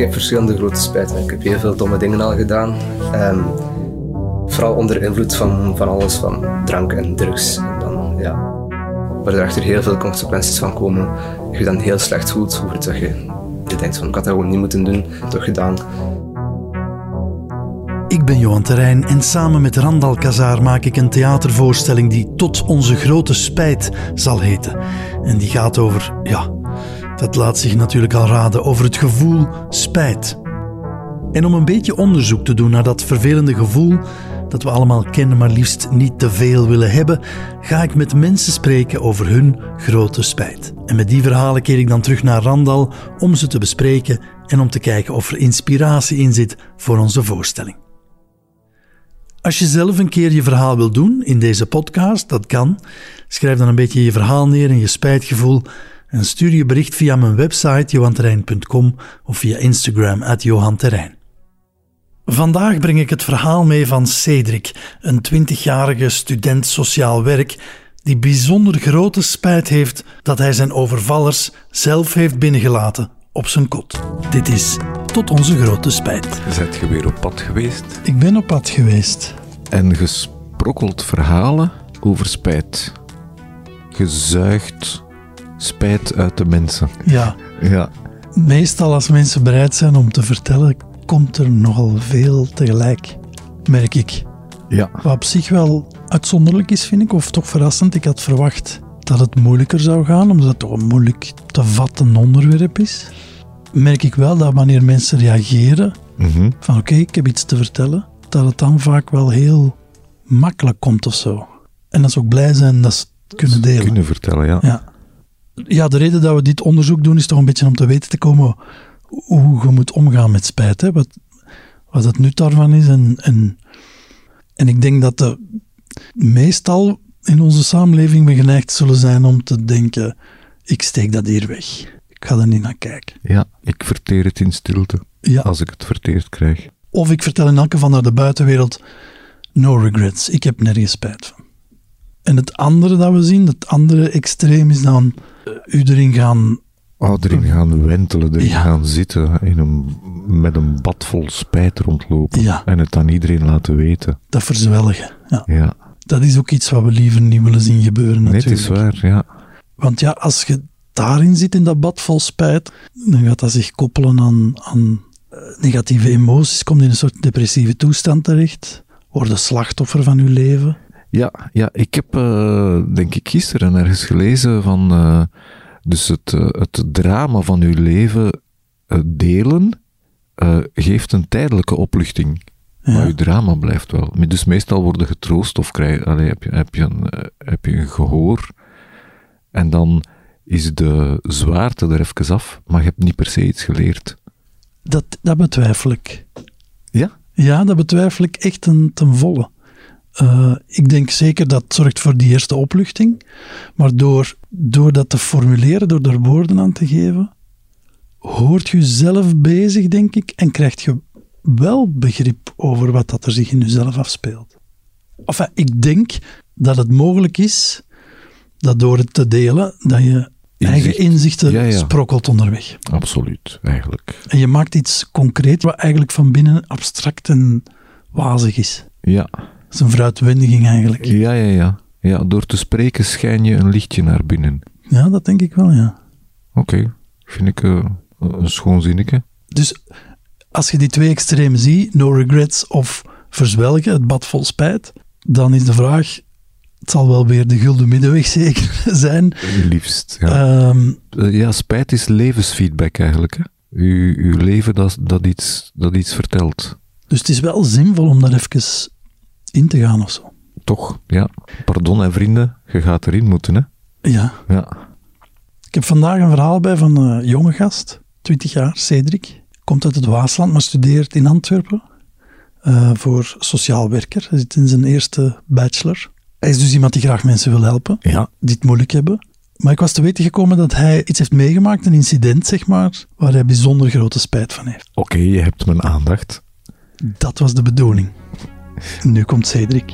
heb verschillende grote spijten. Ik heb heel veel domme dingen al gedaan. Ehm, vooral onder invloed van, van alles, van drank en drugs. En dan, ja, waar er achter heel veel consequenties van komen. Je dan heel slecht voelt over dat je, je denkt van ik had dat gewoon niet moeten doen, toch gedaan. Ik ben Johan Terrein en samen met Randal Kazaar maak ik een theatervoorstelling die Tot onze grote spijt zal heten. En die gaat over, ja, dat laat zich natuurlijk al raden, over het gevoel spijt. En om een beetje onderzoek te doen naar dat vervelende gevoel dat we allemaal kennen, maar liefst niet te veel willen hebben, ga ik met mensen spreken over hun grote spijt. En met die verhalen keer ik dan terug naar Randal om ze te bespreken en om te kijken of er inspiratie in zit voor onze voorstelling. Als je zelf een keer je verhaal wil doen in deze podcast, dat kan. Schrijf dan een beetje je verhaal neer en je spijtgevoel en stuur je bericht via mijn website johanterrein.com of via Instagram at johanterrein. Vandaag breng ik het verhaal mee van Cedric, een 20-jarige student sociaal werk die bijzonder grote spijt heeft dat hij zijn overvallers zelf heeft binnengelaten op zijn kot. Dit is tot onze grote spijt. Zet je weer op pad geweest Ik ben op pad geweest. en gesprokkeld verhalen over spijt. Gezuigd spijt uit de mensen. Ja, Ja, meestal als mensen bereid zijn om te vertellen, komt er nogal veel tegelijk, merk ik. ja, Wat op zich wel uitzonderlijk is, vind ik, of toch verrassend. Ik had verwacht dat het moeilijker zou gaan, omdat het toch een moeilijk te vatten onderwerp is. Merk ik wel dat wanneer mensen reageren, mhm. van oké, ik heb iets te vertellen, dat het dan vaak wel heel makkelijk komt of zo. En dat ze ook blij zijn dat ze het kunnen delen. kunnen vertellen, ja. Ja. Ja, de reden dat we dit onderzoek doen is toch een beetje om te weten te komen hoe je moet omgaan met spijt. Hè? Wat, wat het nut daarvan is. En, en, en ik denk dat de, meestal in onze samenleving we geneigd zullen zijn om te denken: ik steek dat hier weg. Ik ga er niet naar kijken. Ja, ik verteer het in stilte, Ja. als ik het verteerd krijg. Of ik vertel in elk geval naar de buitenwereld: no regrets, ik heb nergens spijt van. En het andere dat we zien, het andere extreem is dan eh, u erin gaan Oh, erin gaan wentelen, erin Ja. gaan zitten, in een, met een bad vol spijt rondlopen. Ja. En het aan iedereen laten weten. dat verzwelgen. Ja. Ja, Dat is ook iets wat we liever niet willen zien gebeuren nee, het natuurlijk. is waar, ja. Want ja, als je daarin zit in dat bad vol spijt, dan gaat dat zich koppelen aan, aan eh, negatieve emoties, komt in een soort depressieve toestand terecht, wordt slachtoffer van je leven. Ja, ja ik heb, eh, denk ik, gisteren ergens gelezen van. eh, dus het, eh, het drama van uw leven delen geeft een tijdelijke opluchting. Maar uw drama blijft wel. Dus meestal worden getroost of krijg, heb, je, heb, je een, heb je een gehoor. En dan is de zwaarte er even af, maar je hebt niet per se iets geleerd. Dat, dat betwijfel ik. Ja? Ja, dat betwijfel ik echt ten, ten volle. Eh, ik denk zeker dat zorgt voor die eerste opluchting. Maar door, door dat te formuleren, door er woorden aan te geven, hoort je zelf bezig, denk ik, en krijg je wel begrip over wat dat er zich in jezelf afspeelt. Enfin, ik denk dat het mogelijk is dat door het te delen, dat je eigen Inzicht. inzichten Ja, ja. sprokkelt onderweg. Absoluut, eigenlijk. En je maakt iets concreet wat eigenlijk van binnen abstract en wazig is. Ja, Dat is een verουitwendiging eigenlijk. ja, ja, ja. Ja, door te spreken schijn je een lichtje naar binnen. Ja, dat denk ik wel, ja. Oké, vind ik eh, een schoon zinnetje. Dus als je die twee extremen ziet, no regrets of verzwelgen, het bad vol spijt, dan is de vraag, het zal wel weer de gulden middenweg zeker zijn. Liefst, ja. Ehm, Eh, ja, spijt is levensfeedback eigenlijk. Hè? Uw, uw leven dat, dat, iets, dat iets vertelt. dus het is wel zinvol om daar even in te gaan of zo. Toch, ja. Pardon hè vrienden, je gaat erin moeten hè. Ja. Ja. Ik heb vandaag een verhaal bij van een jonge gast, 20 jaar, Cedric. Komt uit het Waasland, maar studeert in Antwerpen eh, voor sociaal werker. Hij zit in zijn eerste bachelor. Hij is dus iemand die graag mensen wil helpen, Ja. die het moeilijk hebben. Maar ik was te weten gekomen dat hij iets heeft meegemaakt, een incident zeg maar, waar hij bijzonder grote spijt van heeft. Oké, je hebt mijn aandacht. Dat was de bedoeling. Nu komt Cedric.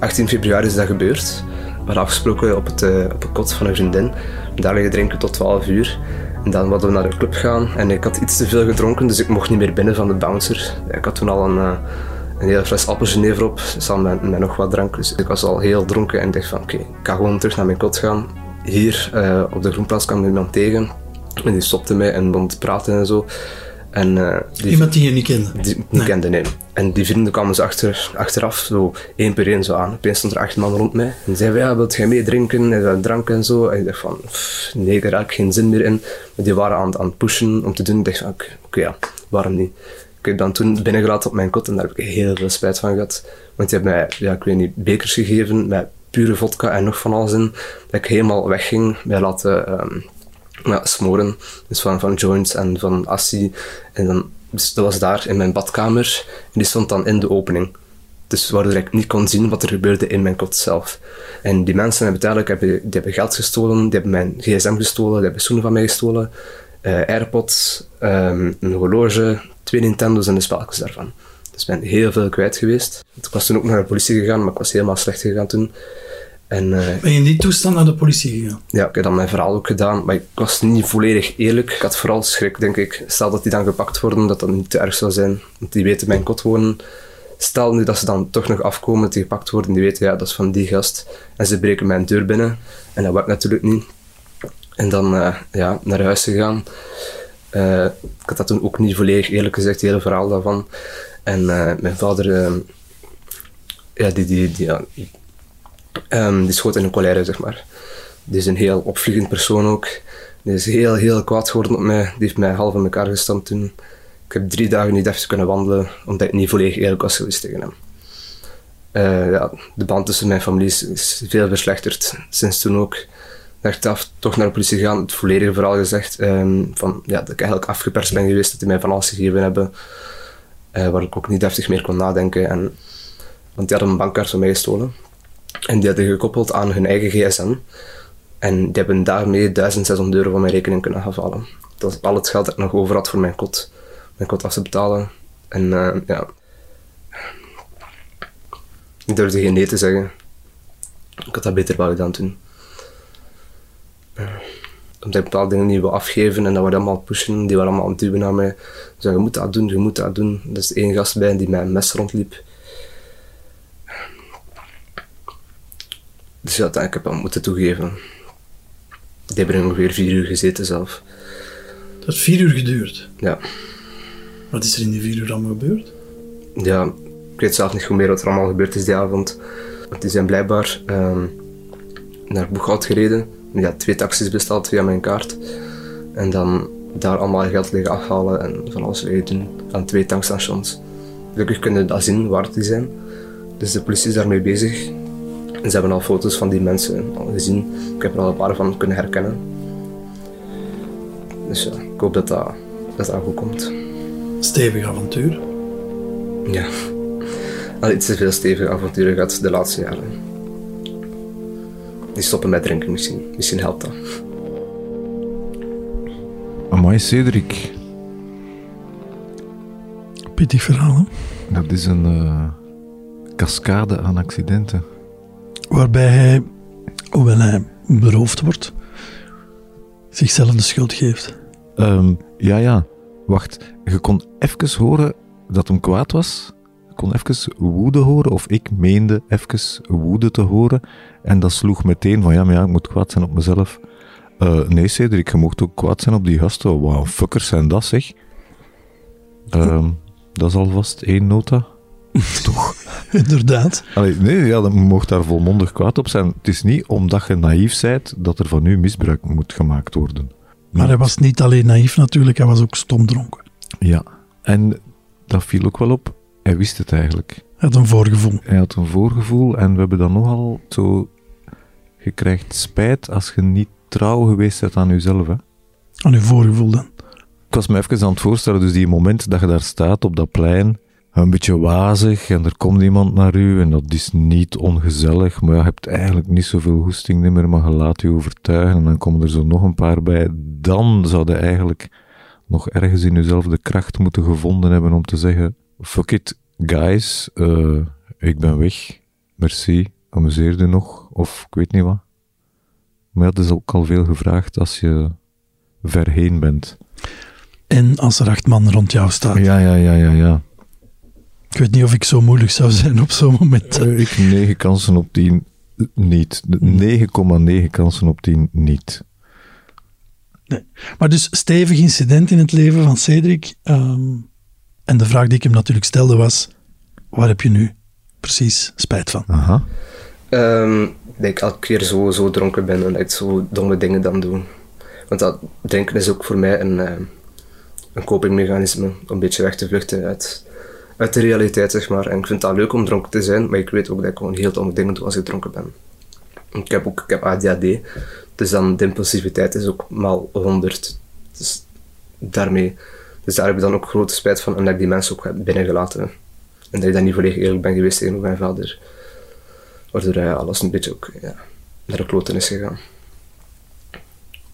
18 februari is dat gebeurd. We hadden afgesproken op het, eh, op het kot van een vriendin. Daar liggen drinken tot 12 uur. En dan wilden we naar de club gaan en ik had iets te veel gedronken, dus ik mocht niet meer binnen van de bouncer. Ik had toen al een, uh, een hele fles appelgenever op, samen met, met, nog wat drank. Dus ik was al heel dronken en dacht van oké, ik ga gewoon terug naar mijn kot gaan. Hier uh, op de Groenplaats kwam iemand tegen en die stopte mij en begon te praten en zo. En, uh, die, Iemand die je niet kende? Die niet nee. kende, nee. En die vrienden kwamen ze achter, achteraf, zo één per één zo aan. Opeens stond er acht man rond mij. En zeiden, ja, wilt jij mee drinken? En drank en zo. En ik dacht van, pff, nee, daar heb ik geen zin meer in. Maar die waren aan, aan het pushen om te doen. Ik dacht van, oké, okay, ja, waarom niet? Ik heb dan toen binnengelaten op mijn kot en daar heb ik heel veel spijt van gehad. Want die hebben mij, ja, ik weet niet, bekers gegeven met pure vodka en nog van alles in. Dat ik helemaal wegging, mij laten... Um, ja, smoren. Dus van, van joints en van assi. En dan, dus dat was daar in mijn badkamer. En die stond dan in de opening. Dus waardoor ik niet kon zien wat er gebeurde in mijn kot zelf. En die mensen hebben uiteindelijk hebben, die hebben geld gestolen, die hebben mijn gsm gestolen, die hebben schoenen van mij gestolen, uh, airpods, um, een horloge, twee Nintendo's en de spelletjes daarvan. Dus ik ben heel veel kwijt geweest. Ik was toen ook naar de politie gegaan, maar ik was helemaal slecht gegaan toen. En, uh, ben je in die toestand naar de politie gegaan? Ja, ik heb dan mijn verhaal ook gedaan, maar ik was niet volledig eerlijk. Ik had vooral schrik, denk ik. Stel dat die dan gepakt worden, dat dat niet te erg zou zijn. Want die weten mijn kot wonen. Stel nu dat ze dan toch nog afkomen, dat die gepakt worden, die weten, ja, dat is van die gast. En ze breken mijn deur binnen. En dat werkt natuurlijk niet. En dan uh, ja, naar huis gegaan. Uh, ik had dat toen ook niet volledig eerlijk gezegd, het hele verhaal daarvan. En mijn vader, ja, die, die, die, ja, Um, die schoot in een colère, zeg maar. Die is een heel opvliegend persoon ook. Die is heel, heel kwaad geworden op mij. Die heeft mij half in elkaar gestampt toen. Ik heb drie dagen niet even kunnen wandelen, omdat ik niet volledig eerlijk was geweest tegen hem. Uh, ja, de band tussen mijn familie is, veel verslechterd sinds toen ook. af toch naar de politie gegaan, het volledige verhaal gezegd. Um, van, ja, dat ik eigenlijk afgeperst ben geweest, dat die mij van alles gegeven hebben. Uh, waar ik ook niet deftig meer kon nadenken. En, want die hadden een bankkaart van mij gestolen. En die hadden gekoppeld aan hun eigen gsm. En die hebben daarmee 1600 euro van mijn rekening kunnen afhalen. Dat is al het geld dat ik nog over had voor mijn kot. Mijn kot af te betalen. En uh, ja... Ik durfde geen nee te zeggen. Ik had dat beter wel gedaan toen. Uh, omdat ik bepaalde dingen niet wil afgeven en dat we allemaal pushen. Die waren allemaal aan het duwen naar mij. Ze je moet dat doen, je moet dat doen. Er is één gast bij die met een mes rondliep. Dus ja, dat ik heb aan moeten toegeven. Die hebben ongeveer vier uur gezeten zelf. Dat heeft vier uur geduurd? Ja. Wat is er in die vier uur allemaal gebeurd? Ja, ik weet zelf niet goed meer wat er allemaal gebeurd is die avond. Want die zijn blijkbaar um, naar Boeghout gereden. Ja, twee taxis besteld via mijn kaart. En dan daar allemaal geld liggen afhalen en van alles doen aan twee tankstations. Gelukkig kunnen dat zien waar die zijn. Dus de politie is daarmee bezig. En ze hebben al foto's van die mensen al gezien. Ik heb er al een paar van kunnen herkennen. Dus ja, ik hoop dat dat, dat, dat goed komt. Stevig avontuur. Ja. Al iets te veel stevige avonturen gehad de laatste jaren. Die stoppen met drinken misschien. Misschien helpt dat. Amai, Cedric. Pittig verhaal, hè? Dat is een uh, cascade aan accidenten waarbij hij, hoewel hij beroofd wordt, zichzelf de schuld geeft. Um, ja, ja. Wacht, je kon even horen dat hem kwaad was. Je kon even woede horen, of ik meende even woede te horen. En dat sloeg meteen van, ja, maar ja, ik moet kwaad zijn op mezelf. Uh, nee, Cedric, je mocht ook kwaad zijn op die gasten. Wauw, fuckers zijn dat, zeg. Um, dat is alvast één nota. Toch? Inderdaad. Allee, nee, ja, dan mocht daar volmondig kwaad op zijn. Het is niet omdat je naïef bent dat er van u misbruik moet gemaakt worden. Maar hij was niet alleen naïef natuurlijk, hij was ook stomdronken. Ja, en dat viel ook wel op. Hij wist het eigenlijk. Hij had een voorgevoel. Hij had een voorgevoel en we hebben dan nogal zo... Je krijgt spijt als je niet trouw geweest bent aan jezelf. Hè? Aan je voorgevoel dan? Ik was me even aan het voorstellen, dus die moment dat je daar staat op dat plein een beetje wazig en er komt iemand naar u en dat is niet ongezellig, maar je hebt eigenlijk niet zoveel hoesting meer, maar je laat je overtuigen en dan komen er zo nog een paar bij. Dan zou je eigenlijk nog ergens in jezelf de kracht moeten gevonden hebben om te zeggen, fuck it, guys, uh, ik ben weg, merci, amuseer je nog, of ik weet niet wat. Maar ja, dat is ook al veel gevraagd als je ver heen bent. En als er acht man rond jou staan. Ja, ja, ja, ja, ja. Ik weet niet of ik zo moeilijk zou zijn op zo'n moment. Eh, Ik 9 kansen op 10 niet. 9,9 kansen op 10 niet. Maar dus stevig incident in het leven van Cedric. ehm, en de vraag die ik hem natuurlijk stelde was: waar heb je nu precies spijt van? Aha. Ehm, dat ik elke keer zo, zo dronken ben en dat ik zo domme dingen dan doe. Want dat drinken is ook voor mij een, eh, een copingmechanisme om een beetje weg te vluchten uit, uit de realiteit, zeg maar. En ik vind dat leuk om dronken te zijn, maar ik weet ook dat ik gewoon heel domme dingen doe als ik dronken ben. Ik heb ook ik heb ADHD, dus dan de impulsiviteit is ook maal 100. Dus daarmee, dus daar heb ik dan ook grote spijt van en dat ik die mensen ook heb binnengelaten. En dat ik dan niet volledig eerlijk ben geweest tegenover mijn vader. Waardoor eh, alles een beetje ook ja, naar de kloten is gegaan.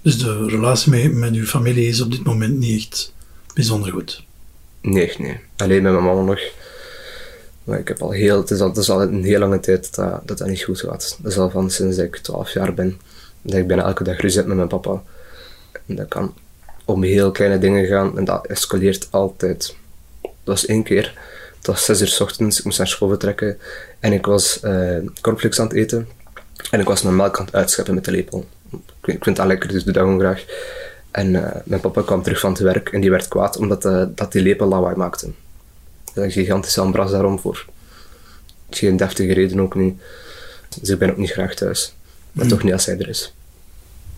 Dus de relatie met, met uw familie is op dit moment niet echt bijzonder goed. Nee, nee. Alleen met mijn mama nog. Maar ik heb al heel, het, is al, het is al een heel lange tijd dat dat, niet goed gaat. Dat is al van sinds ik 12 jaar ben. Dat ik bijna elke dag ruzie heb met mijn papa. En dat kan om heel kleine dingen gaan en dat escaleert altijd. Dat was één keer. Het was 6 uur ochtends, ik moest naar school vertrekken. En ik was cornflakes aan het eten. En ik was mijn melk aan het uitscheppen met de lepel. Ik ik vind dat lekker, dus doe dat gewoon graag. En eh, mijn papa kwam terug van het werk en die werd kwaad omdat eh, dat die lepel lawaai maakte. Dat is een gigantische ambras daarom voor. Geen deftige reden ook niet. Dus ik ben ook niet graag thuis. Maar toch niet als hij er is.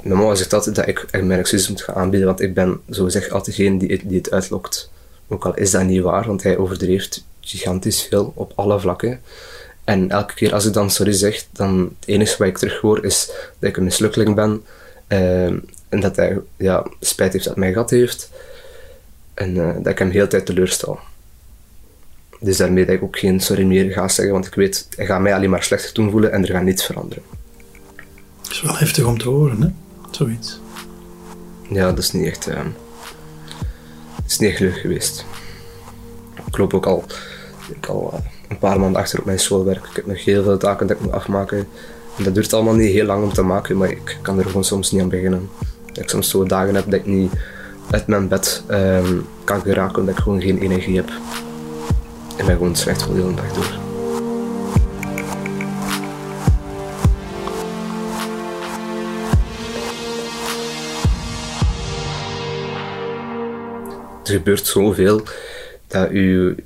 Mijn mama zegt altijd dat ik mijn excuses moet gaan aanbieden, want ik ben zo zeg altijd degene die, het- die het uitlokt. Ook al is dat niet waar, want hij overdreeft gigantisch veel op alle vlakken. En elke keer als ik dan sorry zeg, dan het enige wat ik terug hoor is dat ik een mislukkeling ben. eh, en dat hij ja, spijt heeft dat hij mij gehad heeft. En eh, dat ik hem heel de tijd teleurstel. Dus daarmee dat ik ook geen sorry meer ga zeggen, want ik weet, hij gaat mij alleen maar slechter doen voelen en er gaat niets veranderen. Dat is wel heftig om te horen, hè? Zoiets. Ja, dat is niet echt, dat is niet echt leuk geweest. Ik loop ook al, ik al eh, een paar maanden achter op mijn schoolwerk. Ik heb nog heel veel taken dat ik moet afmaken. En dat duurt allemaal niet heel lang om te maken, maar ik kan er gewoon soms niet aan beginnen. Dat ik soms zo dagen heb dat ik niet uit mijn bed ehm, kan geraken, omdat ik gewoon geen energie heb. En mij gewoon slecht voel de hele dag door. Er gebeurt zoveel dat u,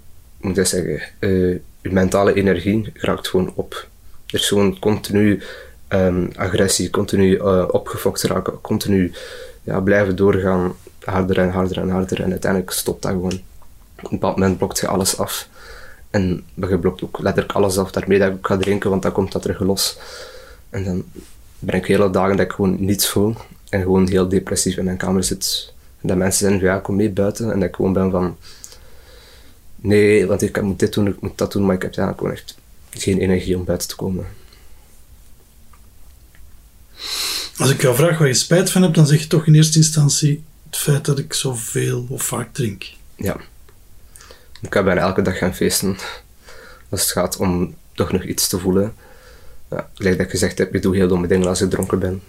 moet ik zeggen, eh, uw mentale energie raakt gewoon op. Er is gewoon continu ehm, agressie, continu eh, opgefokt raken, continu ja, blijven doorgaan, harder en harder en harder. En uiteindelijk stopt dat gewoon. Op een bepaald moment blokt je alles af. En je blokt ook letterlijk alles af daarmee dat ik ook ga drinken, want dan komt dat terug los. En dan ben ik hele dagen dat ik gewoon niets voel en gewoon heel depressief in mijn kamer zit. En dat mensen zeggen, ja, kom mee buiten. En dat ik gewoon ben van, nee, want ik moet dit doen, ik moet dat doen, maar ik heb ja, gewoon echt geen energie om buiten te komen. Als ik jou vraag waar je spijt van hebt, dan zeg je toch in eerste instantie het feit dat ik zoveel of vaak drink. Ja. Ik ga bijna elke dag gaan feesten. Als het gaat om toch nog iets te voelen. Ja, gelijk dat ik gezegd heb, ik doe heel domme dingen als ik dronken ben.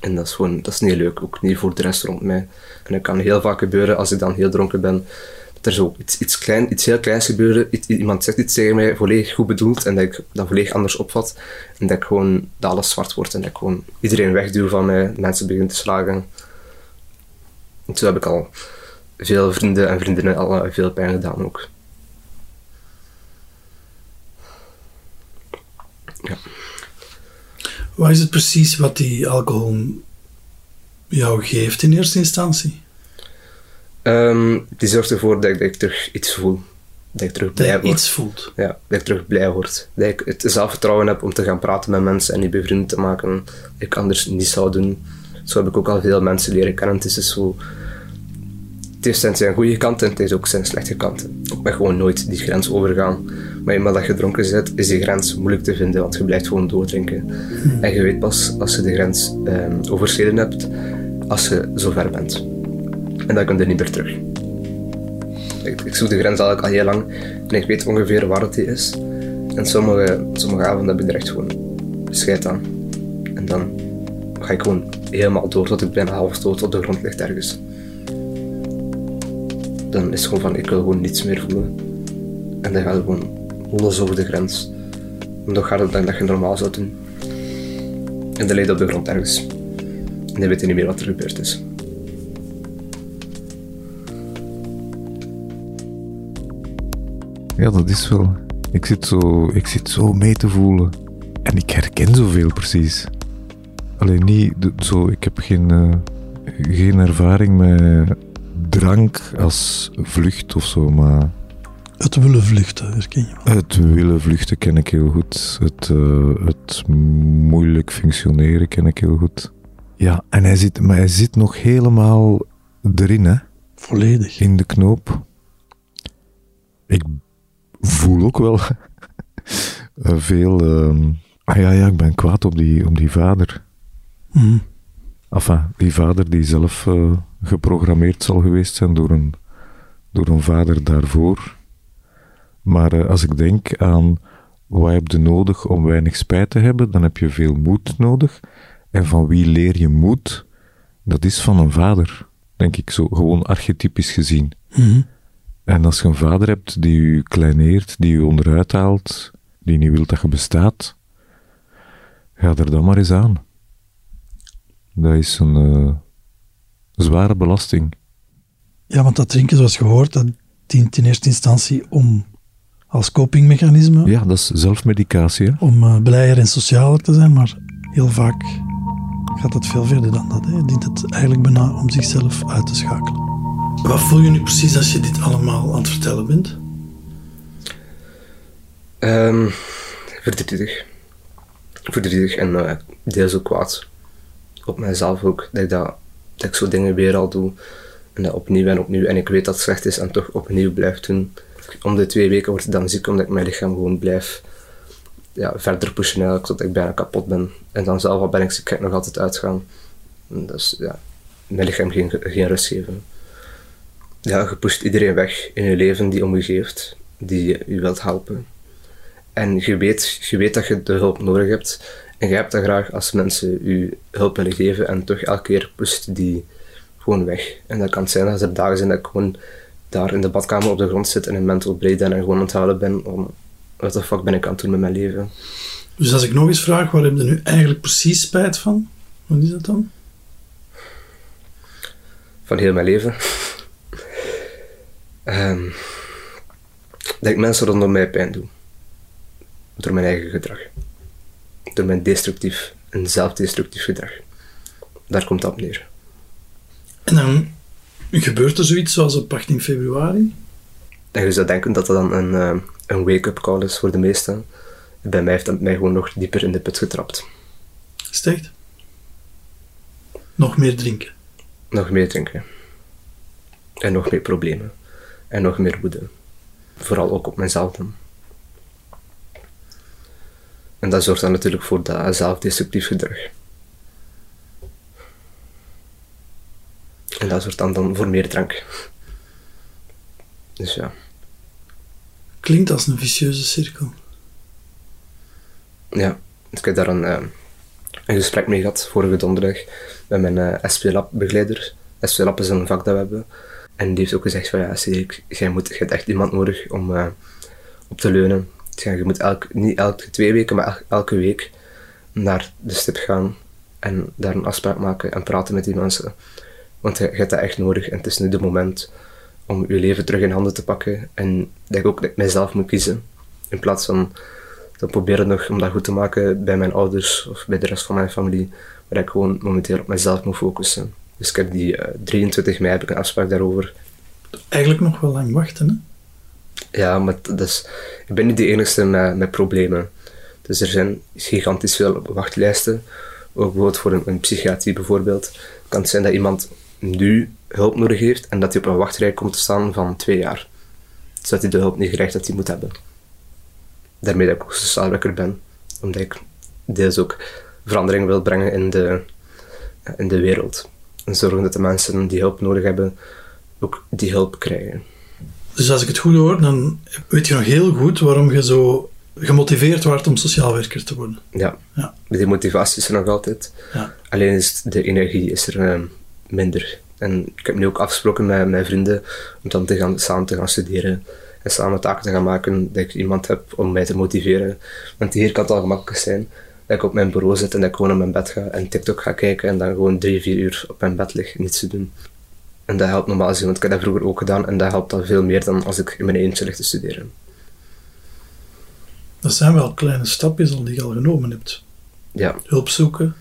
En dat is gewoon, dat is niet leuk, ook niet voor de rest rond mij. En dat kan heel vaak gebeuren als ik dan heel dronken ben, er zo iets, iets, klein, iets heel kleins gebeuren, iemand zegt iets tegen mij, volledig goed bedoeld, en dat ik dat volledig anders opvat. En dat ik gewoon, dat alles zwart wordt en dat ik gewoon iedereen wegduw van mij, mensen beginnen te slagen. En zo heb ik al veel vrienden en vriendinnen al eh, veel pijn gedaan ook. Wat is het precies wat die alcohol jou geeft in eerste instantie? Ehm, die zorgt ervoor dat ik, dat ik terug iets voel. Dat ik terug Dat blij je word. iets voelt. Ja, dat ik terug blij word. Dat ik het zelfvertrouwen heb om te gaan praten met mensen en die bevrienden te maken. Dat ik anders niet zou doen. Zo heb ik ook al veel mensen leren kennen. Het is dus zo... Het heeft zijn, zijn goede kanten en het heeft ook zijn slechte kanten. Ik ben gewoon nooit die grens overgaan. Maar eenmaal dat je dronken bent, is die grens moeilijk te vinden, want je blijft gewoon doordrinken. En je weet pas als je de grens ehm, overschreden hebt, als je zo ver bent. En dan kun je niet meer terug. Ik, ik zoek de grens eigenlijk al heel lang en ik weet ongeveer waar het is. En sommige, sommige avonden heb ik er echt gewoon scheid aan. En dan ga ik gewoon helemaal door tot ik bijna half dood op de grond ligt ergens. Dan is het gewoon van, ik wil gewoon niets meer voelen. En dan gaat het gewoon los over de grens. En dan gaat het dan dat je normaal zou doen. En dan ligt op de grond ergens. En dan weet je niet meer wat er gebeurd is. Ja, dat is wel. Ik zit, zo, ik zit zo mee te voelen. En ik herken zoveel precies. Alleen niet zo, ik heb geen, eh, geen ervaring met drank als vlucht of zo, maar Het willen vluchten, herken je wel. het willen vluchten ken ik heel goed. Het, eh, het moeilijk functioneren ken ik heel goed. Ja, en hij zit, maar hij zit nog helemaal erin, hè, Volledig. in de knoop. Ik voel ook wel eh, veel. ehm, ah ja, ja, ik ben kwaad op die, op die vader. Mhm. Enfin, die vader die zelf eh, geprogrammeerd zal geweest zijn door een, door een vader daarvoor. Maar eh, als ik denk aan wat heb je nodig om weinig spijt te hebben, dan heb je veel moed nodig. En van wie leer je moed? Dat is van een vader, denk ik zo, gewoon archetypisch gezien. Mhm. En als je een vader hebt die je kleineert, die je onderuit haalt, die niet wil dat je bestaat, ga er dan maar eens aan. Dat is een eh, zware belasting. Ja, want dat drinken, zoals gehoord, dat dient in eerste instantie om als copingmechanisme, Ja, dat is zelfmedicatie. Hè? om eh, blijer en socialer te zijn, maar heel vaak gaat het veel verder dan dat. Hè. Dient het eigenlijk bijna om zichzelf uit te schakelen. Wat voel je nu precies als je dit allemaal aan het vertellen bent? Ehm verdrietig. Verdrietig en eh, deels ook kwaad. Op mijzelf ook. Dat ik, dat, ik zo dingen weer al doe. En dat opnieuw en opnieuw. En ik weet dat het slecht is en toch opnieuw blijf doen. Om de twee weken word ik dan ziek omdat ik mijn lichaam gewoon blijf ja, verder pushen eigenlijk, ik bijna kapot ben. En dan zelf al ben ik ziek, ik nog altijd uitgaan. Dus ja, mijn lichaam geen, geen rust geven. Ja, je pusht iedereen weg in je leven die om je geeft, die je, wilt helpen. En je weet, je weet dat je de hulp nodig hebt. En je hebt dat graag als mensen je hulp willen geven. En toch elke keer pusht die gewoon weg. En dat kan zijn dat er dagen zijn dat ik gewoon daar in de badkamer op de grond zit en een mental breakdown en gewoon aan het huilen ben. Om, wat de fuck ben ik aan het doen met mijn leven? Dus als ik nog eens vraag, waar heb je nu eigenlijk precies spijt van? Wat is dat dan? Van heel mijn leven. Ehm, dat ik mensen rondom mij pijn doe. Door mijn eigen gedrag. Door mijn destructief en zelfdestructief gedrag. Daar komt dat op neer. En dan gebeurt er zoiets zoals op 18 februari. En je zou denken dat dat dan een, eh, een wake-up call is voor de meesten. Bij mij heeft dat mij gewoon nog dieper in de put getrapt. Echt? Nog meer drinken. Nog meer drinken. En nog meer problemen. En nog meer woede. Vooral ook op mezelf dan. En dat zorgt dan natuurlijk voor dat zelfdestructief gedrag. En dat zorgt dan, dan voor meer drank. Dus ja. Klinkt als een vicieuze cirkel. Ja, ik heb daar een, eh, een gesprek mee gehad vorige donderdag met mijn eh SP-lab-begeleider. SP-lab is een vak dat we hebben. En die heeft ook gezegd van ja, Cedric, jij moet, je hebt echt iemand nodig om eh, op te leunen. Ja, je moet elk, niet elke twee weken, maar el- elke week naar de stip gaan en daar een afspraak maken en praten met die mensen. Want je, hebt dat echt nodig en het is nu de moment om je leven terug in handen te pakken. En dat ik ook mijzelf moet kiezen. In plaats van te proberen nog om dat goed te maken bij mijn ouders of bij de rest van mijn familie. Maar ik gewoon momenteel op mezelf moet focussen. Dus ik heb die eh, 23 mei heb ik een afspraak daarover. Eigenlijk nog wel lang wachten, hè? Ja, maar is, ik ben niet de enige met, met problemen. Dus er zijn gigantisch veel wachtlijsten. Ook bijvoorbeeld voor een, een psychiatrie bijvoorbeeld. Het kan zijn dat iemand nu hulp nodig heeft en dat hij op een wachtrij komt te staan van twee jaar. Zodat hij de hulp niet krijgt dat hij moet hebben. Daarmee dat ik ook sociaal werker ben. Omdat ik deels ook verandering wil brengen in de, in de wereld. En zorgen dat de mensen die hulp nodig hebben, ook die hulp krijgen. Dus als ik het goed hoor, dan weet je nog heel goed waarom je zo gemotiveerd waard om sociaal werker te worden. Ja, Ja. die motivatie is er nog altijd. Ja. Alleen is de energie is er eh, minder. En ik heb nu ook afgesproken met mijn vrienden om dan te gaan, samen te gaan studeren. En samen taken te gaan maken dat ik iemand heb om mij te motiveren. Want hier kan het al gemakkelijk zijn dat ik op mijn bureau zit en dat ik gewoon op mijn bed ga en TikTok ga kijken en dan gewoon drie, vier uur op mijn bed lig, niets te doen. En dat helpt normaal gezien, want ik heb dat vroeger ook gedaan en dat helpt al veel meer dan als ik in mijn eentje lig te studeren. Dat zijn wel kleine stapjes al die je al genomen hebt. Ja, Hulp zoeken,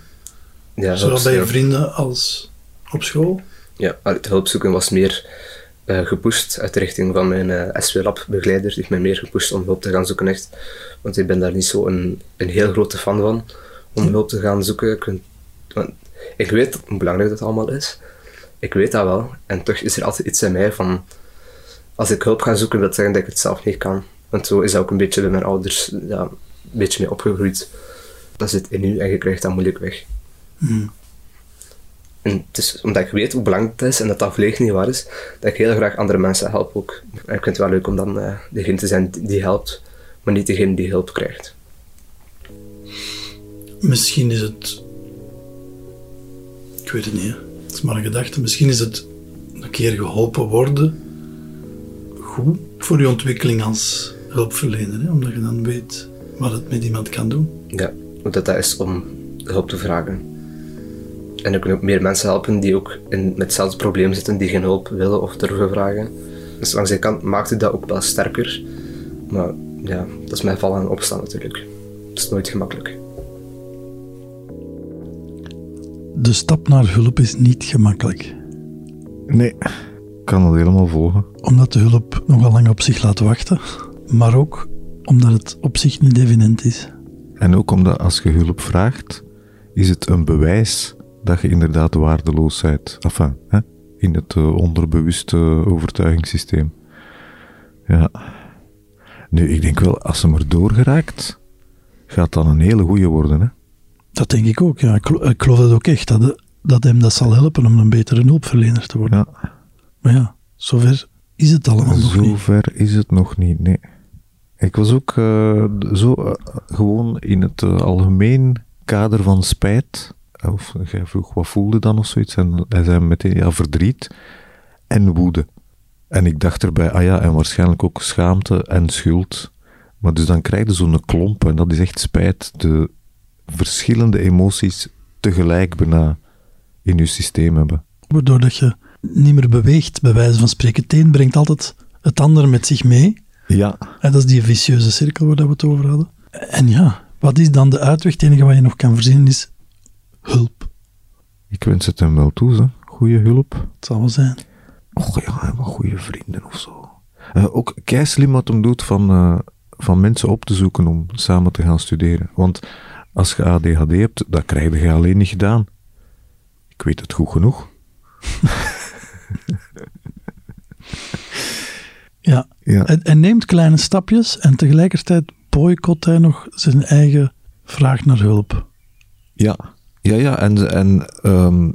ja zowel bij je vrienden als op school. Ja, het hulp zoeken was meer eh, gepusht uit de richting van mijn eh SW-lab-begeleider. Die heeft mij meer gepusht om hulp te gaan zoeken, echt. Want ik ben daar niet zo een, een heel grote fan van, om hulp te gaan zoeken. Ik, vind- want ik weet hoe belangrijk dat allemaal is. Ik weet dat wel. En toch is er altijd iets in mij van... Als ik hulp ga zoeken, wil dat zeggen dat ik het zelf niet kan. Want zo is dat ook een beetje bij mijn ouders ja, een beetje mee opgegroeid. Dat zit in u en je krijgt dat moeilijk weg. En het is omdat ik weet hoe belangrijk het is en dat dat volledig niet waar is, dat ik heel graag andere mensen help ook. En ik vind het wel leuk om dan eh, degene te zijn die, helpt, maar niet degene die hulp krijgt. Misschien is het. Ik weet het niet, hè. het is maar een gedachte. Misschien is het een keer geholpen worden goed voor je ontwikkeling als hulpverlener, hè? omdat je dan weet wat het met iemand kan doen. Ja, hoe dat, dat is om hulp te vragen. En kunnen ook meer mensen helpen die ook in, met hetzelfde probleem zitten, die geen hulp willen of durven vragen. Dus langs die kant maakt het dat ook wel sterker. Maar ja, dat is mijn vallen en opstaan natuurlijk. Het is nooit gemakkelijk. De stap naar hulp is niet gemakkelijk, Nee, ik kan dat helemaal volgen. omdat de hulp nogal lang op zich laat wachten, maar ook omdat het op zich niet evident is. En ook omdat als je hulp vraagt, is het een bewijs dat je inderdaad waardeloos bent. Enfin, hè? in het eh, onderbewuste overtuigingssysteem. Ja. Nu, ik denk wel, als ze maar doorgeraakt, gaat dat een hele goeie worden. Hè? Dat denk ik ook, ja. Ik, ik geloof dat ook echt, dat, dat hem dat zal helpen om een betere hulpverlener te worden. Ja. Maar ja, zover is het allemaal nog niet. Zover is het nog niet, nee. Ik was ook eh, zo eh, gewoon in het algemeen kader van spijt. Of jij vroeg wat voelde dan of zoiets. En hij zei meteen ja, verdriet en woede. En ik dacht erbij, ah ja, en waarschijnlijk ook schaamte en schuld. Maar dus dan krijg je zo'n klomp en dat is echt spijt. De verschillende emoties tegelijk bijna in je systeem hebben. Waardoor dat je niet meer beweegt, bij wijze van spreken. Het een brengt altijd het ander met zich mee. Ja, En dat is die vicieuze cirkel waar dat we het over hadden. En ja, wat is dan de uitweg? Het enige wat je nog kan verzinnen is hulp. ik wens het hem wel toe, hè. Goeie hulp. Het zal wel zijn. Oh ja, wat goede vrienden of zo. Eh, ook kei slim wat hem doet van, eh, van mensen op te zoeken om samen te gaan studeren. Want als je ADHD hebt, dat krijg je alleen niet gedaan. Ik weet het goed genoeg. Ja. Ja. Hij, hij neemt kleine stapjes en tegelijkertijd boycott hij nog zijn eigen vraag naar hulp. Ja, ja, ja. En, en ehm,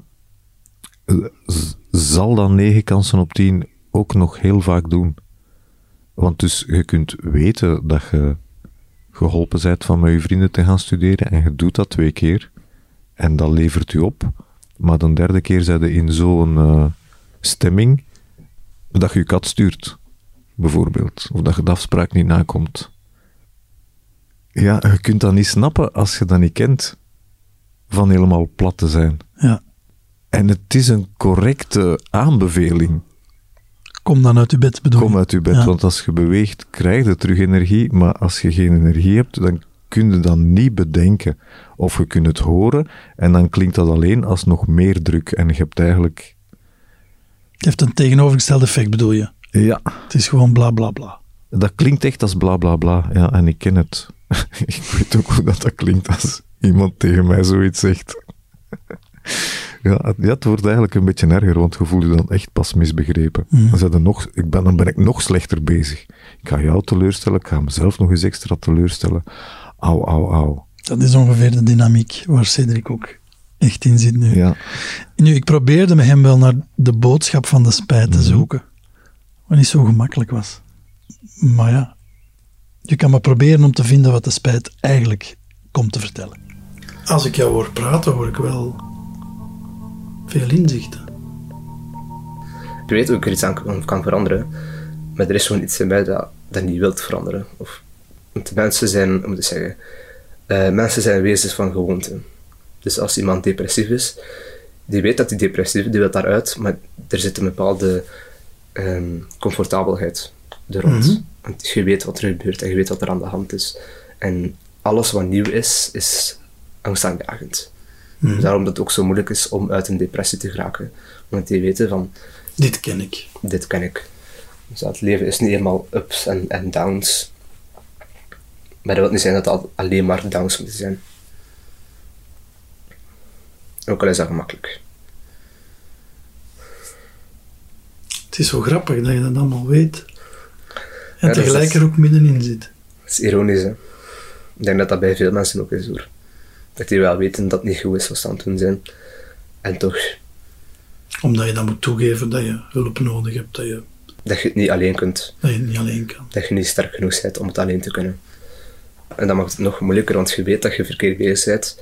zal dan negen kansen op tien ook nog heel vaak doen. Want dus je kunt weten dat je geholpen bent van met je vrienden te gaan studeren en je doet dat twee keer en dat levert u op. Maar de derde keer zijn je in zo'n eh, stemming dat je je kat stuurt, bijvoorbeeld. Of dat je de afspraak niet nakomt. Ja, je kunt dat niet snappen als je dat niet kent van helemaal plat te zijn. Ja. En het is een correcte aanbeveling. Kom dan uit je bed, bedoel Kom uit je bed, Ja. want als je beweegt, krijg je terug energie. Maar als je geen energie hebt, dan kun je dat niet bedenken. Of je kunt het horen en dan klinkt dat alleen als nog meer druk. En je hebt eigenlijk... Het heeft een tegenovergesteld effect, bedoel je? Ja, Het is gewoon bla bla bla. dat klinkt echt als bla bla bla. Ja, en ik ken het. ik weet ook hoe dat, dat klinkt als iemand tegen mij zoiets zegt. Ja, het, ja, het wordt eigenlijk een beetje erger, want je voelt je dan echt pas misbegrepen. Dan, zijn er nog, ik ben, dan ben ik nog slechter bezig. Ik ga jou teleurstellen, ik ga mezelf nog eens extra teleurstellen. Au, au, au. Dat is ongeveer de dynamiek waar Cedric ook echt in zit nu. Ja, Nu, ik probeerde met hem wel naar de boodschap van de spijt te zoeken. Wat niet zo gemakkelijk was. Maar ja, Je kan maar proberen om te vinden wat de spijt eigenlijk komt te vertellen. Als ik jou hoor praten, hoor ik wel veel inzichten. Ik weet hoe ik er iets aan kan, veranderen, maar er is gewoon iets in mij dat, dat niet wilt veranderen. Of, want mensen zijn, moet ik zeggen, eh, mensen zijn wezens van gewoonte. Dus als iemand depressief is, die weet dat hij depressief is, die wil daaruit, maar er zit een bepaalde ehm, comfortabelheid er rond. Mhm. Want je weet wat er gebeurt en je weet wat er aan de hand is. En alles wat nieuw is, is angstaanjagend. Dus daarom dat het ook zo moeilijk is om uit een depressie te geraken. Want die weten van, Dit ken ik. dit ken ik. Dus het leven is niet helemaal ups en, en downs. Maar dat wil niet zijn dat het al- alleen maar downs moeten zijn. Ook al is dat gemakkelijk. Het is zo grappig dat je dat allemaal weet. En is- tegelijk er ook middenin zit. Dat is ironisch, hè. Ik denk dat dat bij veel mensen ook is, hoor. Dat die wel weten dat het niet goed is wat ze aan het doen zijn. En toch, Omdat je dan moet toegeven dat je hulp nodig hebt, dat je, dat je het niet alleen kunt. dat je het niet alleen kan. Dat je niet sterk genoeg bent om het alleen te kunnen. En dat maakt het nog moeilijker, want je weet dat je verkeerd bezig bent.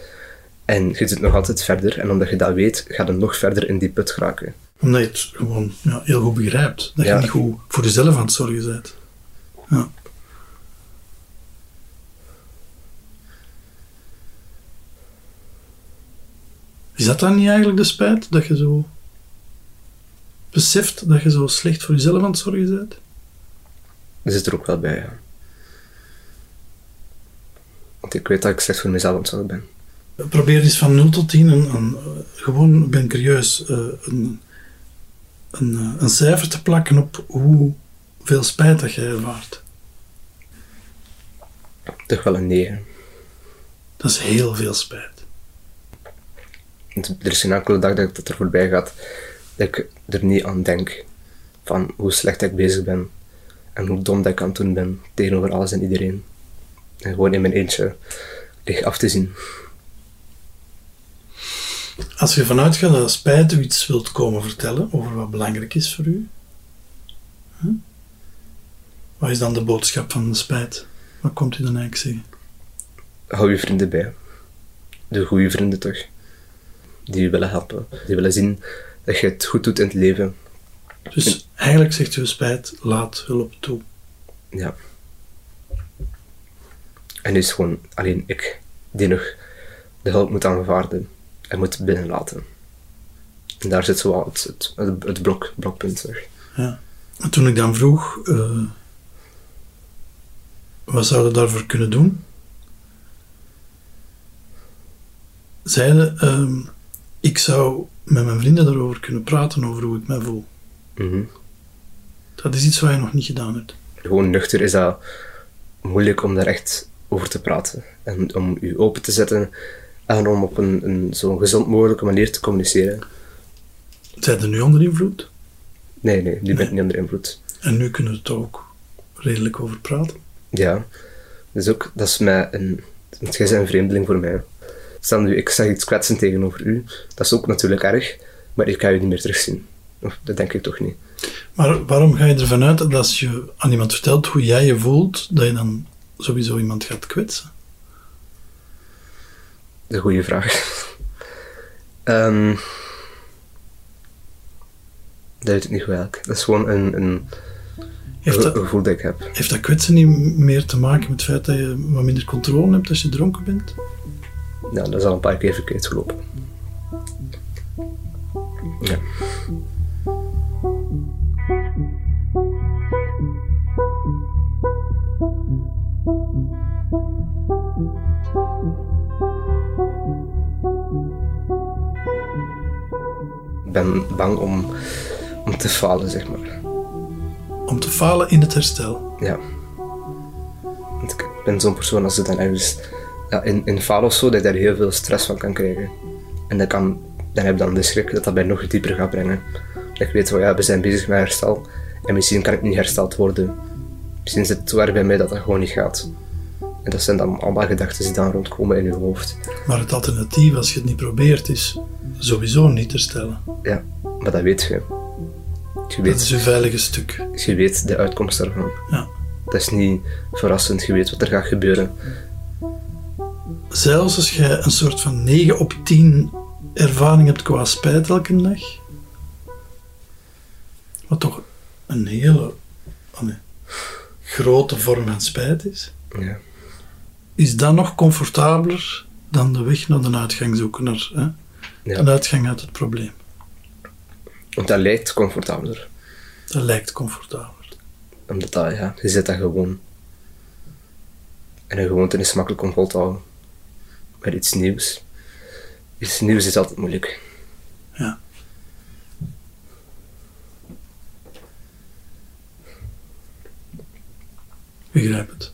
En je zit nog altijd verder. En omdat je dat weet, ga je nog verder in die put geraken. Omdat je het gewoon ja, heel goed begrijpt. Dat Ja. je niet goed voor jezelf aan het zorgen bent. Ja. Is dat dan niet eigenlijk de spijt? Dat je zo beseft dat je zo slecht voor jezelf aan het zorgen bent? Dat zit er ook wel bij, ja. Want ik weet dat ik slecht voor mezelf aan het zorgen ben. Probeer eens van 0 tot 10 een, een, gewoon, ben curieus, eh, een, een, eh, een cijfer te plakken op hoeveel spijt dat je ervaart. Toch wel een 9. Dat is heel veel spijt. Er is geen enkele dag dat het er voorbij gaat dat ik er niet aan denk. Van hoe slecht ik bezig ben. En hoe dom dat ik aan het doen ben tegenover alles en iedereen. En gewoon in mijn eentje lig af te zien. Als je vanuit gaat dat spijt u iets wilt komen vertellen over wat belangrijk is voor u, hè? wat is dan de boodschap van de spijt? Wat komt u dan eigenlijk zeggen? Hou je vrienden bij. De goede vrienden toch. Die je willen helpen. Die willen zien dat je het goed doet in het leven. Dus eigenlijk zegt u spijt, laat hulp toe. Ja. En nu is gewoon alleen ik die nog de hulp moet aanvaarden en moet binnenlaten. En daar zit zo het, het, het, blok, blokpunt terug. Ja. En toen ik dan vroeg, eh, wat zouden we daarvoor kunnen doen? Zeiden, ehm, ik zou met mijn vrienden daarover kunnen praten, over hoe ik mij voel. Mhm. Dat is iets wat je nog niet gedaan hebt. Gewoon nuchter is dat moeilijk om daar echt over te praten. En om je open te zetten en om op een, een zo gezond mogelijke manier te communiceren. Zijn er nu onder invloed? Nee, nee, die ben ik niet onder invloed. En nu kunnen we er toch ook redelijk over praten. Ja, dus ook, dat is mij een, want jij bent een vreemdeling voor mij. Stel nu, ik zeg iets kwetsend tegenover u, dat is ook natuurlijk erg, maar ik ga u niet meer terugzien. Of, dat denk ik toch niet. Maar waarom ga je ervan uit dat als je aan iemand vertelt hoe jij je voelt, dat je dan sowieso iemand gaat kwetsen? Dat is een goede vraag. Ehm dat weet ik niet eigenlijk. Dat is gewoon een, een, Heeft dat, gevoel dat ik heb. heeft dat kwetsen niet meer te maken met het feit dat je wat minder controle hebt als je dronken bent? Ja, dat is al een paar keer verkeerd gelopen. Ja. Ik ben bang om, om te falen, zeg maar. Om te falen in het herstel. Ja. Want ik ben zo'n persoon als ik dan ergens ja, in, in falen of zo, dat je daar heel veel stress van kan krijgen. En dat kan, dan heb ik dan de schrik dat dat mij nog dieper gaat brengen. Dat ik weet van ja, we zijn bezig met herstel en misschien kan ik niet hersteld worden. Misschien zit het erg bij mij dat dat gewoon niet gaat. En dat zijn dan allemaal gedachten die dan rondkomen in je hoofd. Maar het alternatief, als je het niet probeert, is sowieso niet herstellen. Ja, maar dat weet je. Je Dat weet, is je veilige stuk. je weet de uitkomst daarvan. Ja. Dat is niet verrassend, je weet wat er gaat gebeuren. Zelfs als je een soort van 9 op 10 ervaring hebt qua spijt elke dag, wat toch een hele grote vorm van spijt is, Ja. is dat nog comfortabeler dan de weg naar de uitgang zoeken, naar hè, Ja. de uitgang uit het probleem. Want dat lijkt comfortabeler. Dat lijkt comfortabeler. Omdat dat, ja, je zit dat gewoon. En een gewoonte is makkelijk om vol te houden. Maar iets nieuws. Iets nieuws is altijd moeilijk. Ja. Begrijp het.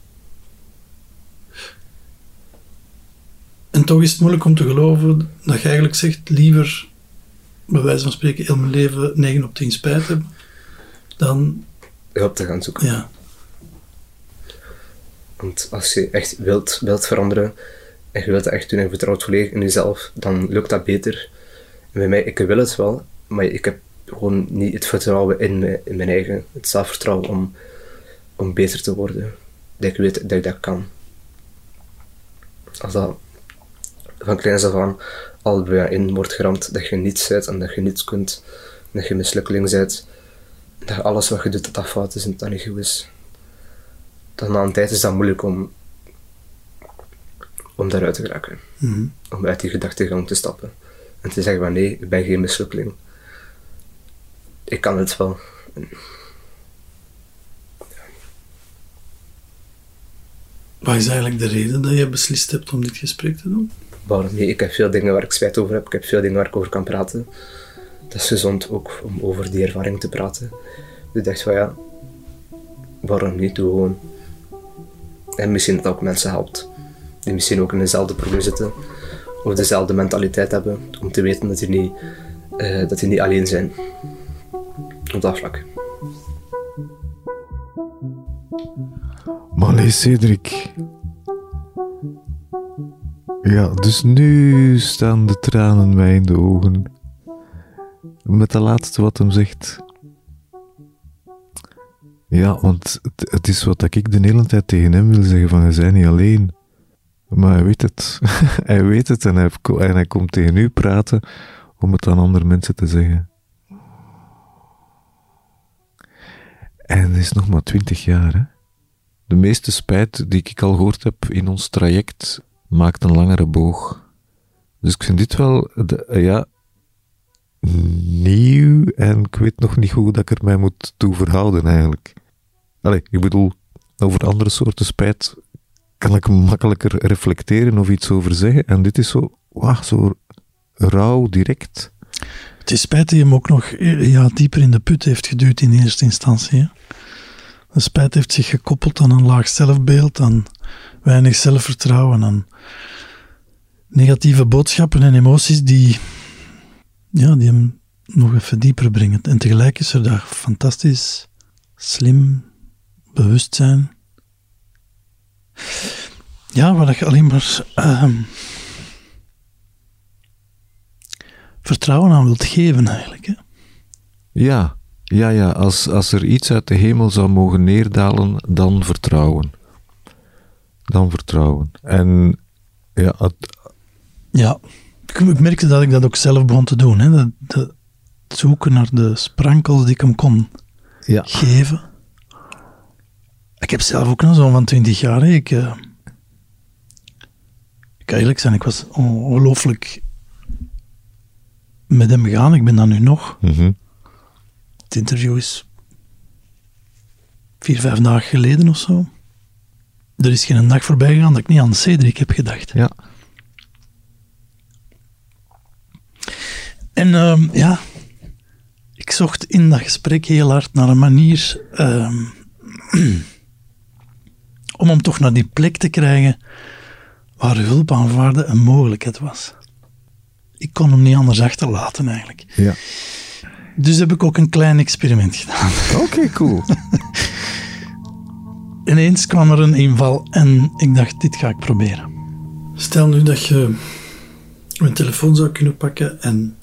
En toch is het moeilijk om te geloven dat je eigenlijk zegt liever, bij wijze van spreken, heel mijn leven 9 op 10 spijt hebben, dan, Hulp te gaan zoeken. ja, Want als je echt wilt, wilt veranderen en je wilt dat echt doen en je vertrouwt volledig in jezelf, dan lukt dat beter. En bij mij, ik wil het wel, maar ik heb gewoon niet het vertrouwen in, in mijn eigen, het zelfvertrouwen om, om beter te worden. Dat ik weet dat ik dat kan. Als dat van kleins af aan al in wordt geramd dat je niets bent en dat je niets kunt, dat je mislukkeling bent, dat alles wat je doet dat dat fout is en dat dat niet goed is dan na een tijd is dat moeilijk om, om daaruit te geraken. Mhm. Om uit die gedachtegang te stappen. En te zeggen van nee, ik ben geen mislukkeling. Ik kan het wel. wat is eigenlijk de reden dat je beslist hebt om dit gesprek te doen? Waarom niet? Ik heb veel dingen waar ik spijt over heb. Ik heb veel dingen waar ik over kan praten. Het is gezond ook om over die ervaring te praten. Dus ik dacht van ja, waarom niet? Doe gewoon. En misschien dat ook mensen helpt. Die misschien ook in dezelfde probleem zitten. Of dezelfde mentaliteit hebben. Om te weten dat die niet, eh, dat die niet alleen zijn. Op dat vlak. Cedric. Ja, dus nu staan de tranen mij in de ogen. Met dat laatste wat hem zegt. Ja, want het, het is wat ik de hele tijd tegen hem wil zeggen: van je bent niet alleen. Maar hij weet het. hij weet het en hij, komt tegen u praten om het aan andere mensen te zeggen. En het is nog maar twintig jaar, hè? De meeste spijt die ik al gehoord heb in ons traject maakt een langere boog. Dus ik vind dit wel, ja, nieuw en ik weet nog niet hoe dat ik er mij moet toe verhouden eigenlijk. Allee, ik bedoel, over andere soorten spijt kan ik makkelijker reflecteren of iets over zeggen. En dit is zo, wauw, zo rauw, direct. Het is spijt dat hem ook nog eh, ja, dieper in de put heeft geduwd in eerste instantie. De spijt heeft zich gekoppeld aan een laag zelfbeeld, aan weinig zelfvertrouwen, aan negatieve boodschappen en emoties die, ja, die hem nog even dieper brengen. En tegelijk is er daar fantastisch, slim bewustzijn. Ja, waar je alleen maar ehm, vertrouwen aan wilt geven eigenlijk. Hè? Ja, ja, ja. Als, als er iets uit de hemel zou mogen neerdalen, dan vertrouwen. Dan vertrouwen. En ja, het- Ja, ik, ik merkte dat ik dat ook zelf begon te doen. Hè? Dat, dat zoeken naar de sprankels die ik hem kon ja. geven. Ik heb zelf ook een zoon van 20 jaar. hè. Ik, ik kan eerlijk zijn, ik was ongelooflijk met hem gegaan. Ik ben dat nu nog. Mhm. Het interview is vier, vijf dagen geleden of zo. Er is geen dag voorbij gegaan dat ik niet aan Cedric heb gedacht. ja. En ehm, ja, ik zocht in dat gesprek heel hard naar een manier ehm, om hem toch naar die plek te krijgen waar hulp aanvaarden een mogelijkheid was. Ik kon hem niet anders achterlaten eigenlijk. ja. Dus heb ik ook een klein experiment gedaan. Oké, cool. Ineens kwam er een inval en ik dacht, dit ga ik proberen. Stel nu dat je een telefoon zou kunnen pakken en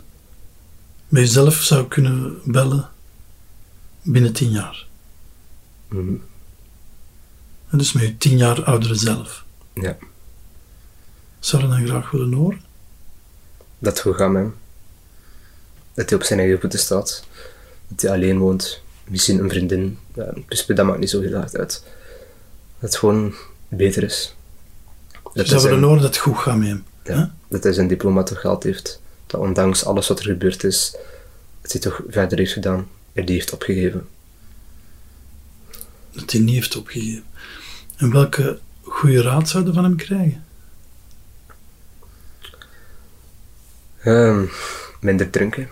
met jezelf zou kunnen bellen binnen tien jaar. En dus met je tien jaar oudere zelf. Ja. Zou je dan graag willen horen? Dat het goed gaat met hem. Dat hij op zijn eigen voeten staat. Dat hij alleen woont. Misschien een vriendin. Ja, dat maakt niet zo heel hard uit. Dat het gewoon beter is. Dat zou hij willen horen dat het goed gaat met hem. hè? ja, dat hij zijn diploma toch gehaald heeft. Dat ondanks alles wat er gebeurd is, dat hij toch verder heeft gedaan. En die heeft opgegeven. Dat hij niet heeft opgegeven. En welke goede raad zouden van hem krijgen? Ehm, minder drinken.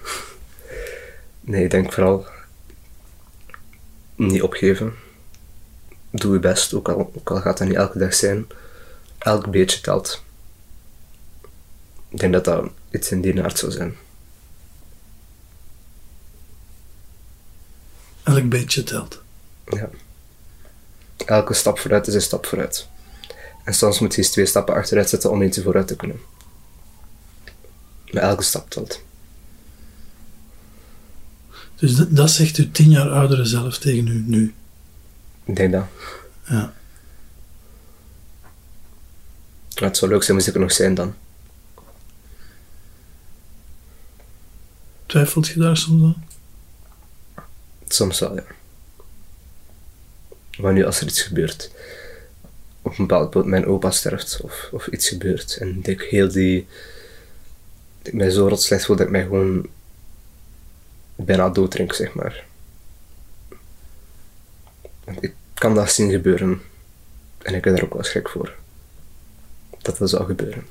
Nee, ik denk vooral niet opgeven. Doe je best, ook al, ook al gaat dat niet elke dag zijn. Elk beetje telt. Ik denk dat dat iets in die aard zou zijn. Elk beetje telt. Ja. Elke stap vooruit is een stap vooruit. En soms moet je eens twee stappen achteruit zetten om eentje vooruit te kunnen. Maar elke stap telt. Dus dat, dat zegt uw tien jaar oudere zelf tegen u nu. Ik denk dat. Ja. Maar het zou leuk zijn moest ik er nog zijn dan. Twijfelt je daar soms aan? Soms wel, ja. Maar nu als er iets gebeurt, op een bepaald punt mijn opa sterft of, of iets gebeurt en ik heel die, dat ik mij zo rot slecht voel dat ik mij gewoon bijna dooddrink, zeg maar. Ik kan dat zien gebeuren en ik heb daar ook wel schrik voor. Dat dat zou gebeuren.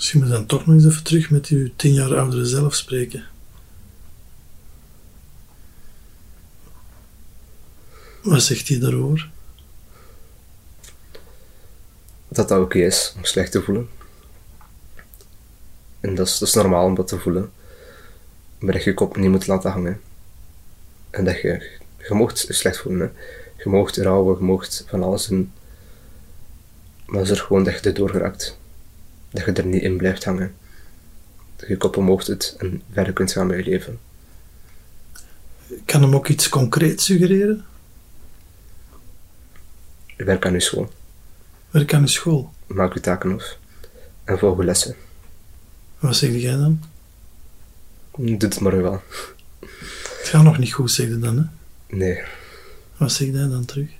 Misschien moet je dan toch nog eens even terug met uw tien jaar oudere zelf spreken. Wat zegt hij daarover? dat dat oké is om slecht te voelen. En dat is, dat is normaal om dat te voelen. Maar dat je je kop niet moet laten hangen. En dat je, je mocht je slecht voelen. Hè. Je mocht rouwen, je mocht van alles doen. Maar zorg gewoon dat je geraakt. Dat je er niet in blijft hangen. Dat je kop omhoog doet en verder kunt gaan met je leven. Kan hem ook iets concreets suggereren? Werk aan je school. Werk aan de school. Maak je taken af. En volg je lessen. Wat zeg jij dan? Doe het maar wel. Het gaat nog niet goed, zeg je dan, hè? Nee, Wat zeg jij dan terug?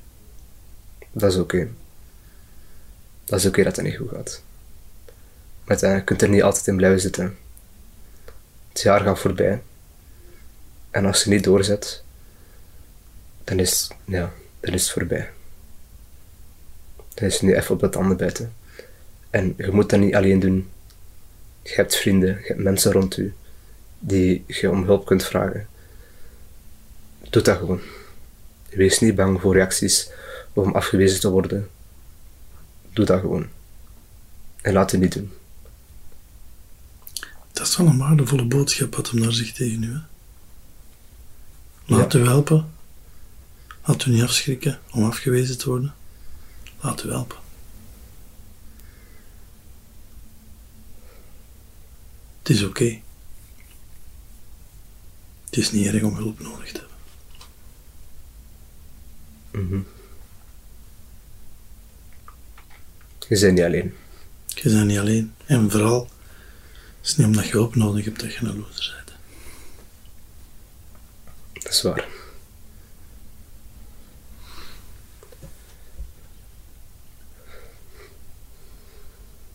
Dat is oké. Dat is oké dat het niet goed gaat. Maar je kunt er niet altijd in blijven zitten. Het jaar gaat voorbij. En als je niet doorzet, dan is, ja, dan is het voorbij. Dan is het niet even op dat tanden bijten. En je moet dat niet alleen doen. Je hebt vrienden, je hebt mensen rond u die je om hulp kunt vragen. Doe dat gewoon. Wees niet bang voor reacties of om afgewezen te worden. Doe dat gewoon. En laat het niet doen. Dat is wel een waardevolle boodschap wat hem daar zegt tegen u, hè? Laat u helpen. Laat u niet afschrikken om afgewezen te worden. Laat u helpen. Het is oké. Het is niet erg om hulp nodig te hebben. Je bent niet alleen. Je bent niet alleen. En vooral, het is niet omdat je hulp nodig hebt dat je een loser bent. Dat is waar.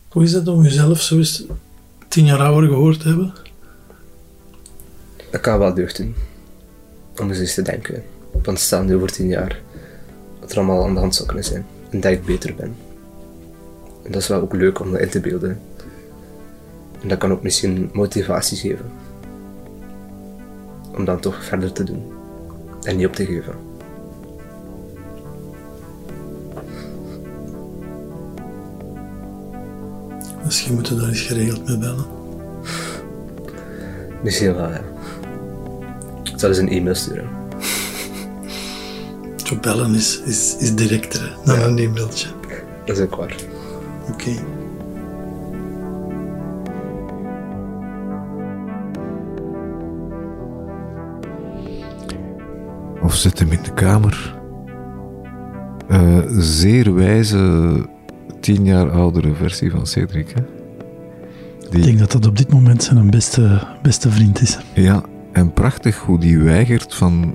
Hoe is dat om jezelf zo eens tien jaar ouder gehoord te hebben? Dat kan wel deugd doen. Om eens eens te denken. Want staan nu over tien jaar. Wat er allemaal aan de hand zou kunnen zijn. En dat ik beter ben. En dat is wel ook leuk om dat in te beelden. En dat kan ook misschien motivatie geven. Om dan toch verder te doen. En niet op te geven. Misschien moeten we daar eens geregeld mee bellen. Misschien wel, ja. Ik zal eens een e-mail sturen. Zo bellen is, is, is directer hè, dan Ja. een e-mailtje. Dat is ook waar. Oké. Zet hem in de kamer. Eh, zeer wijze, tien jaar oudere versie van Cedric. Hè? Ik denk dat dat op dit moment zijn beste, beste vriend is. Ja, en prachtig hoe die weigert van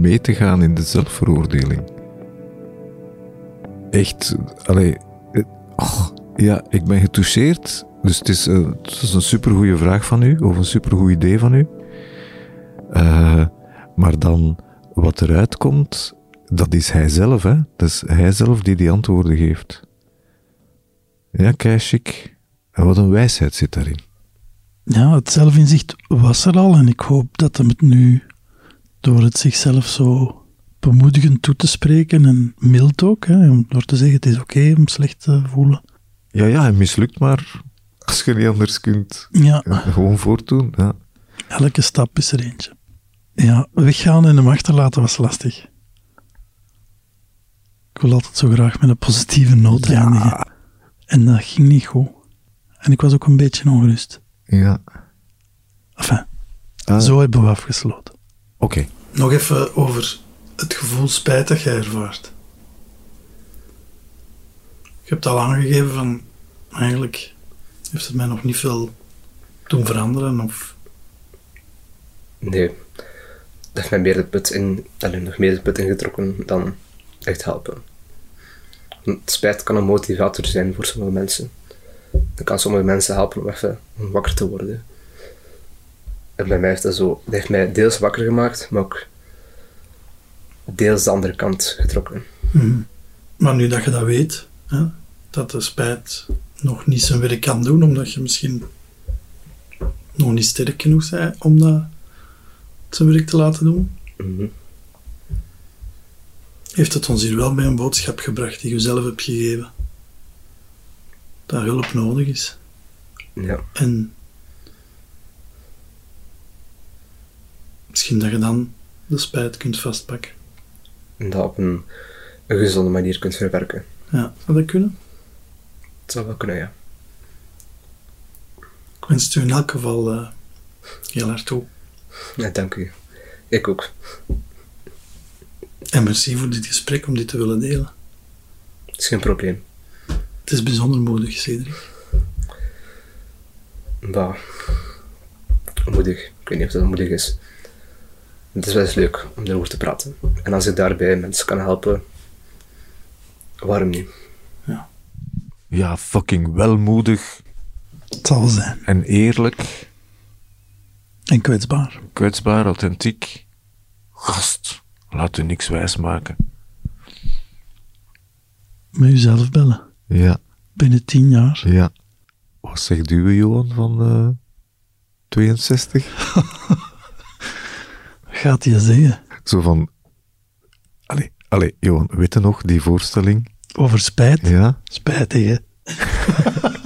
mee te gaan in de zelfveroordeling. Echt, allee, eh, oh, ja, ik ben getoucheerd. Dus het is, eh, het is een supergoeie vraag van u, of een supergoed idee van u. Maar dan, wat eruit komt, dat is hij zelf, hè. Dat is hij zelf die die antwoorden geeft. Ja, kei chic. En wat een wijsheid zit daarin. Ja, het zelfinzicht was er al en ik hoop dat hem het nu, door het zichzelf zo bemoedigend toe te spreken en mild ook, hè, om door te zeggen het is oké om slecht te voelen. Ja, ja, hij mislukt maar als je niet anders kunt. Ja, Ja, gewoon voortdoen. Ja. elke stap is er eentje. Ja, weggaan en hem achterlaten was lastig. Ik wil altijd zo graag met een positieve noot eindigen. En dat ging niet goed. En ik was ook een beetje ongerust. ja. Enfin, Ah, zo hebben we afgesloten. Oké. Nog even over het gevoel spijt dat jij ervaart. Je hebt al aangegeven van, eigenlijk heeft het mij nog niet veel doen veranderen. Of, Nee, dat heeft mij meer de put in, alleen nog meer de put ingetrokken dan echt helpen. Want spijt kan een motivator zijn voor sommige mensen. Dat kan sommige mensen helpen om even wakker te worden. En bij mij heeft dat zo, dat heeft mij deels wakker gemaakt, maar ook deels de andere kant getrokken. maar nu dat je dat weet, hè, dat de spijt nog niet zijn werk kan doen, omdat je misschien nog niet sterk genoeg bent om dat zijn werk te laten doen, Mhm. heeft het ons hier wel bij een boodschap gebracht die je zelf hebt gegeven. Dat hulp nodig is. Ja, En misschien dat je dan de spijt kunt vastpakken. en dat op een, een gezonde manier kunt verwerken. Ja, zou dat kunnen? Het zou wel kunnen, ja. Ik wens het u in elk geval eh, heel hard toe. Ja. Dank u. Ik ook. En merci voor dit gesprek, om dit te willen delen. Het is geen probleem. Het is bijzonder moedig, Cedric. Bah, moedig. Ik weet niet of dat moedig is. Het is wel eens leuk om erover te praten. En als ik daarbij mensen kan helpen, waarom niet? Ja, fucking welmoedig Het zal wel zijn. en eerlijk, En kwetsbaar. kwetsbaar, authentiek. Gast, laat u niks wijsmaken. Met jezelf bellen. Ja, Binnen tien jaar. ja. Wat zegt u, Johan, van eh 62? Gaat hij zeggen? Zo van... Allee, allee, Johan, weet je nog, die voorstelling? Over spijt? Ja? Spijtig, hè?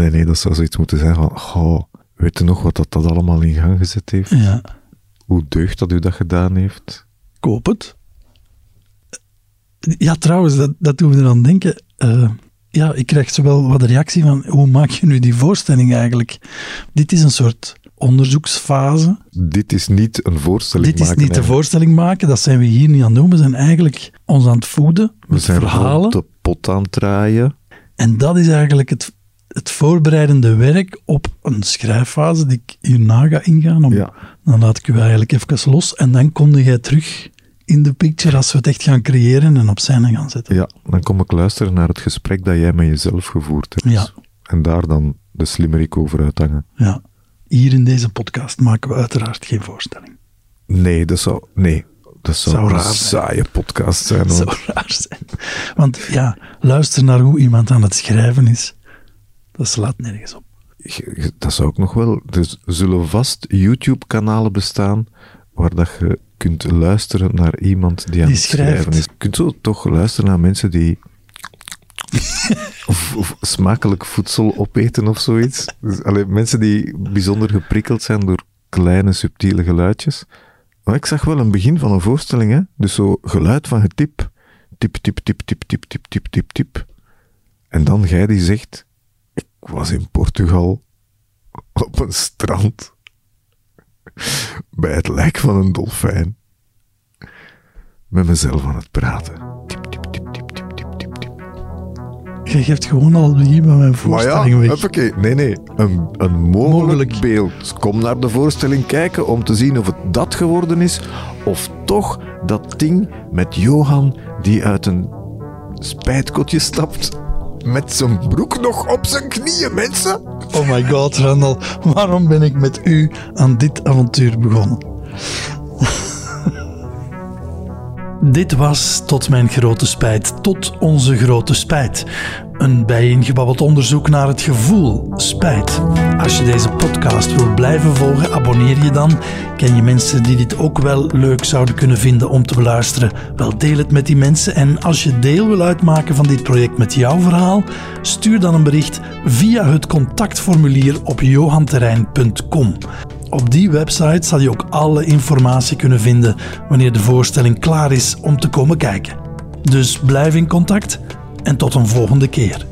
Nee, nee, dat zou zoiets moeten zijn van... Oh, weet je nog wat dat, dat allemaal in gang gezet heeft? Ja. Hoe deugd dat u dat gedaan heeft? Koop het. Ja, trouwens, dat, dat doen we eraan denken. Eh, ja, ik krijg zowel wat reactie van, hoe maak je nu die voorstelling eigenlijk? Dit is een soort onderzoeksfase. Dit is niet een voorstelling Dit is maken, niet de voorstelling maken, dat zijn we hier niet aan het doen. We zijn eigenlijk ons aan het voeden We met zijn verhalen. de pot aan het draaien. En dat is eigenlijk het, het voorbereidende werk op een schrijffase die ik hierna ga ingaan. Om, Ja. Dan laat ik u eigenlijk even los en dan kom jij terug in de picture als we het echt gaan creëren en op scène gaan zetten. Ja, dan kom ik luisteren naar het gesprek dat jij met jezelf gevoerd hebt. Ja. En daar dan de slimmerik over uithangen. Ja. Hier in deze podcast maken we uiteraard geen voorstelling. Nee, dat zou, nee, dat zou, Zou een saaie podcast zijn. Dat hoor. zou raar zijn. Want ja, luister naar hoe iemand aan het schrijven is. Dat slaat nergens op. Dat zou ook nog wel. Er zullen vast YouTube-kanalen bestaan waar dat je kunt luisteren naar iemand die aan het schrijven schrijft. is. Je kunt zo toch luisteren naar mensen die of, of smakelijk voedsel opeten of zoiets. Dus, allee, mensen die bijzonder geprikkeld zijn door kleine, subtiele geluidjes. Maar ik zag wel een begin van een voorstelling, hè? Dus zo geluid van getip. Tip, tip, tip, tip, tip, tip, tip, tip, tip. En dan jij die zegt, ik was in Portugal op een strand. bij het lijk van een dolfijn met mezelf aan het praten. Je geeft gewoon al het begin van mijn Maar ja, voorstelling weg. nee, nee, een, een mogelijk, Mogelijk. beeld. Kom naar de voorstelling kijken om te zien of het dat geworden is, of toch dat ding met Johan die uit een spijtkotje stapt met zijn broek nog op zijn knieën, mensen. Oh my god, Randall, waarom ben ik met u aan dit avontuur begonnen? Dit was tot mijn grote spijt, tot onze grote spijt. Een bijeengebabbeld onderzoek naar het gevoel spijt. Als je deze podcast wil blijven volgen, abonneer je dan. Ken je mensen die dit ook wel leuk zouden kunnen vinden om te beluisteren? Wel, deel het met die mensen. En als je deel wil uitmaken van dit project met jouw verhaal, stuur dan een bericht via het contactformulier op johanterrein.com. Op die website zal je ook alle informatie kunnen vinden wanneer de voorstelling klaar is om te komen kijken. Dus blijf in contact en tot een volgende keer.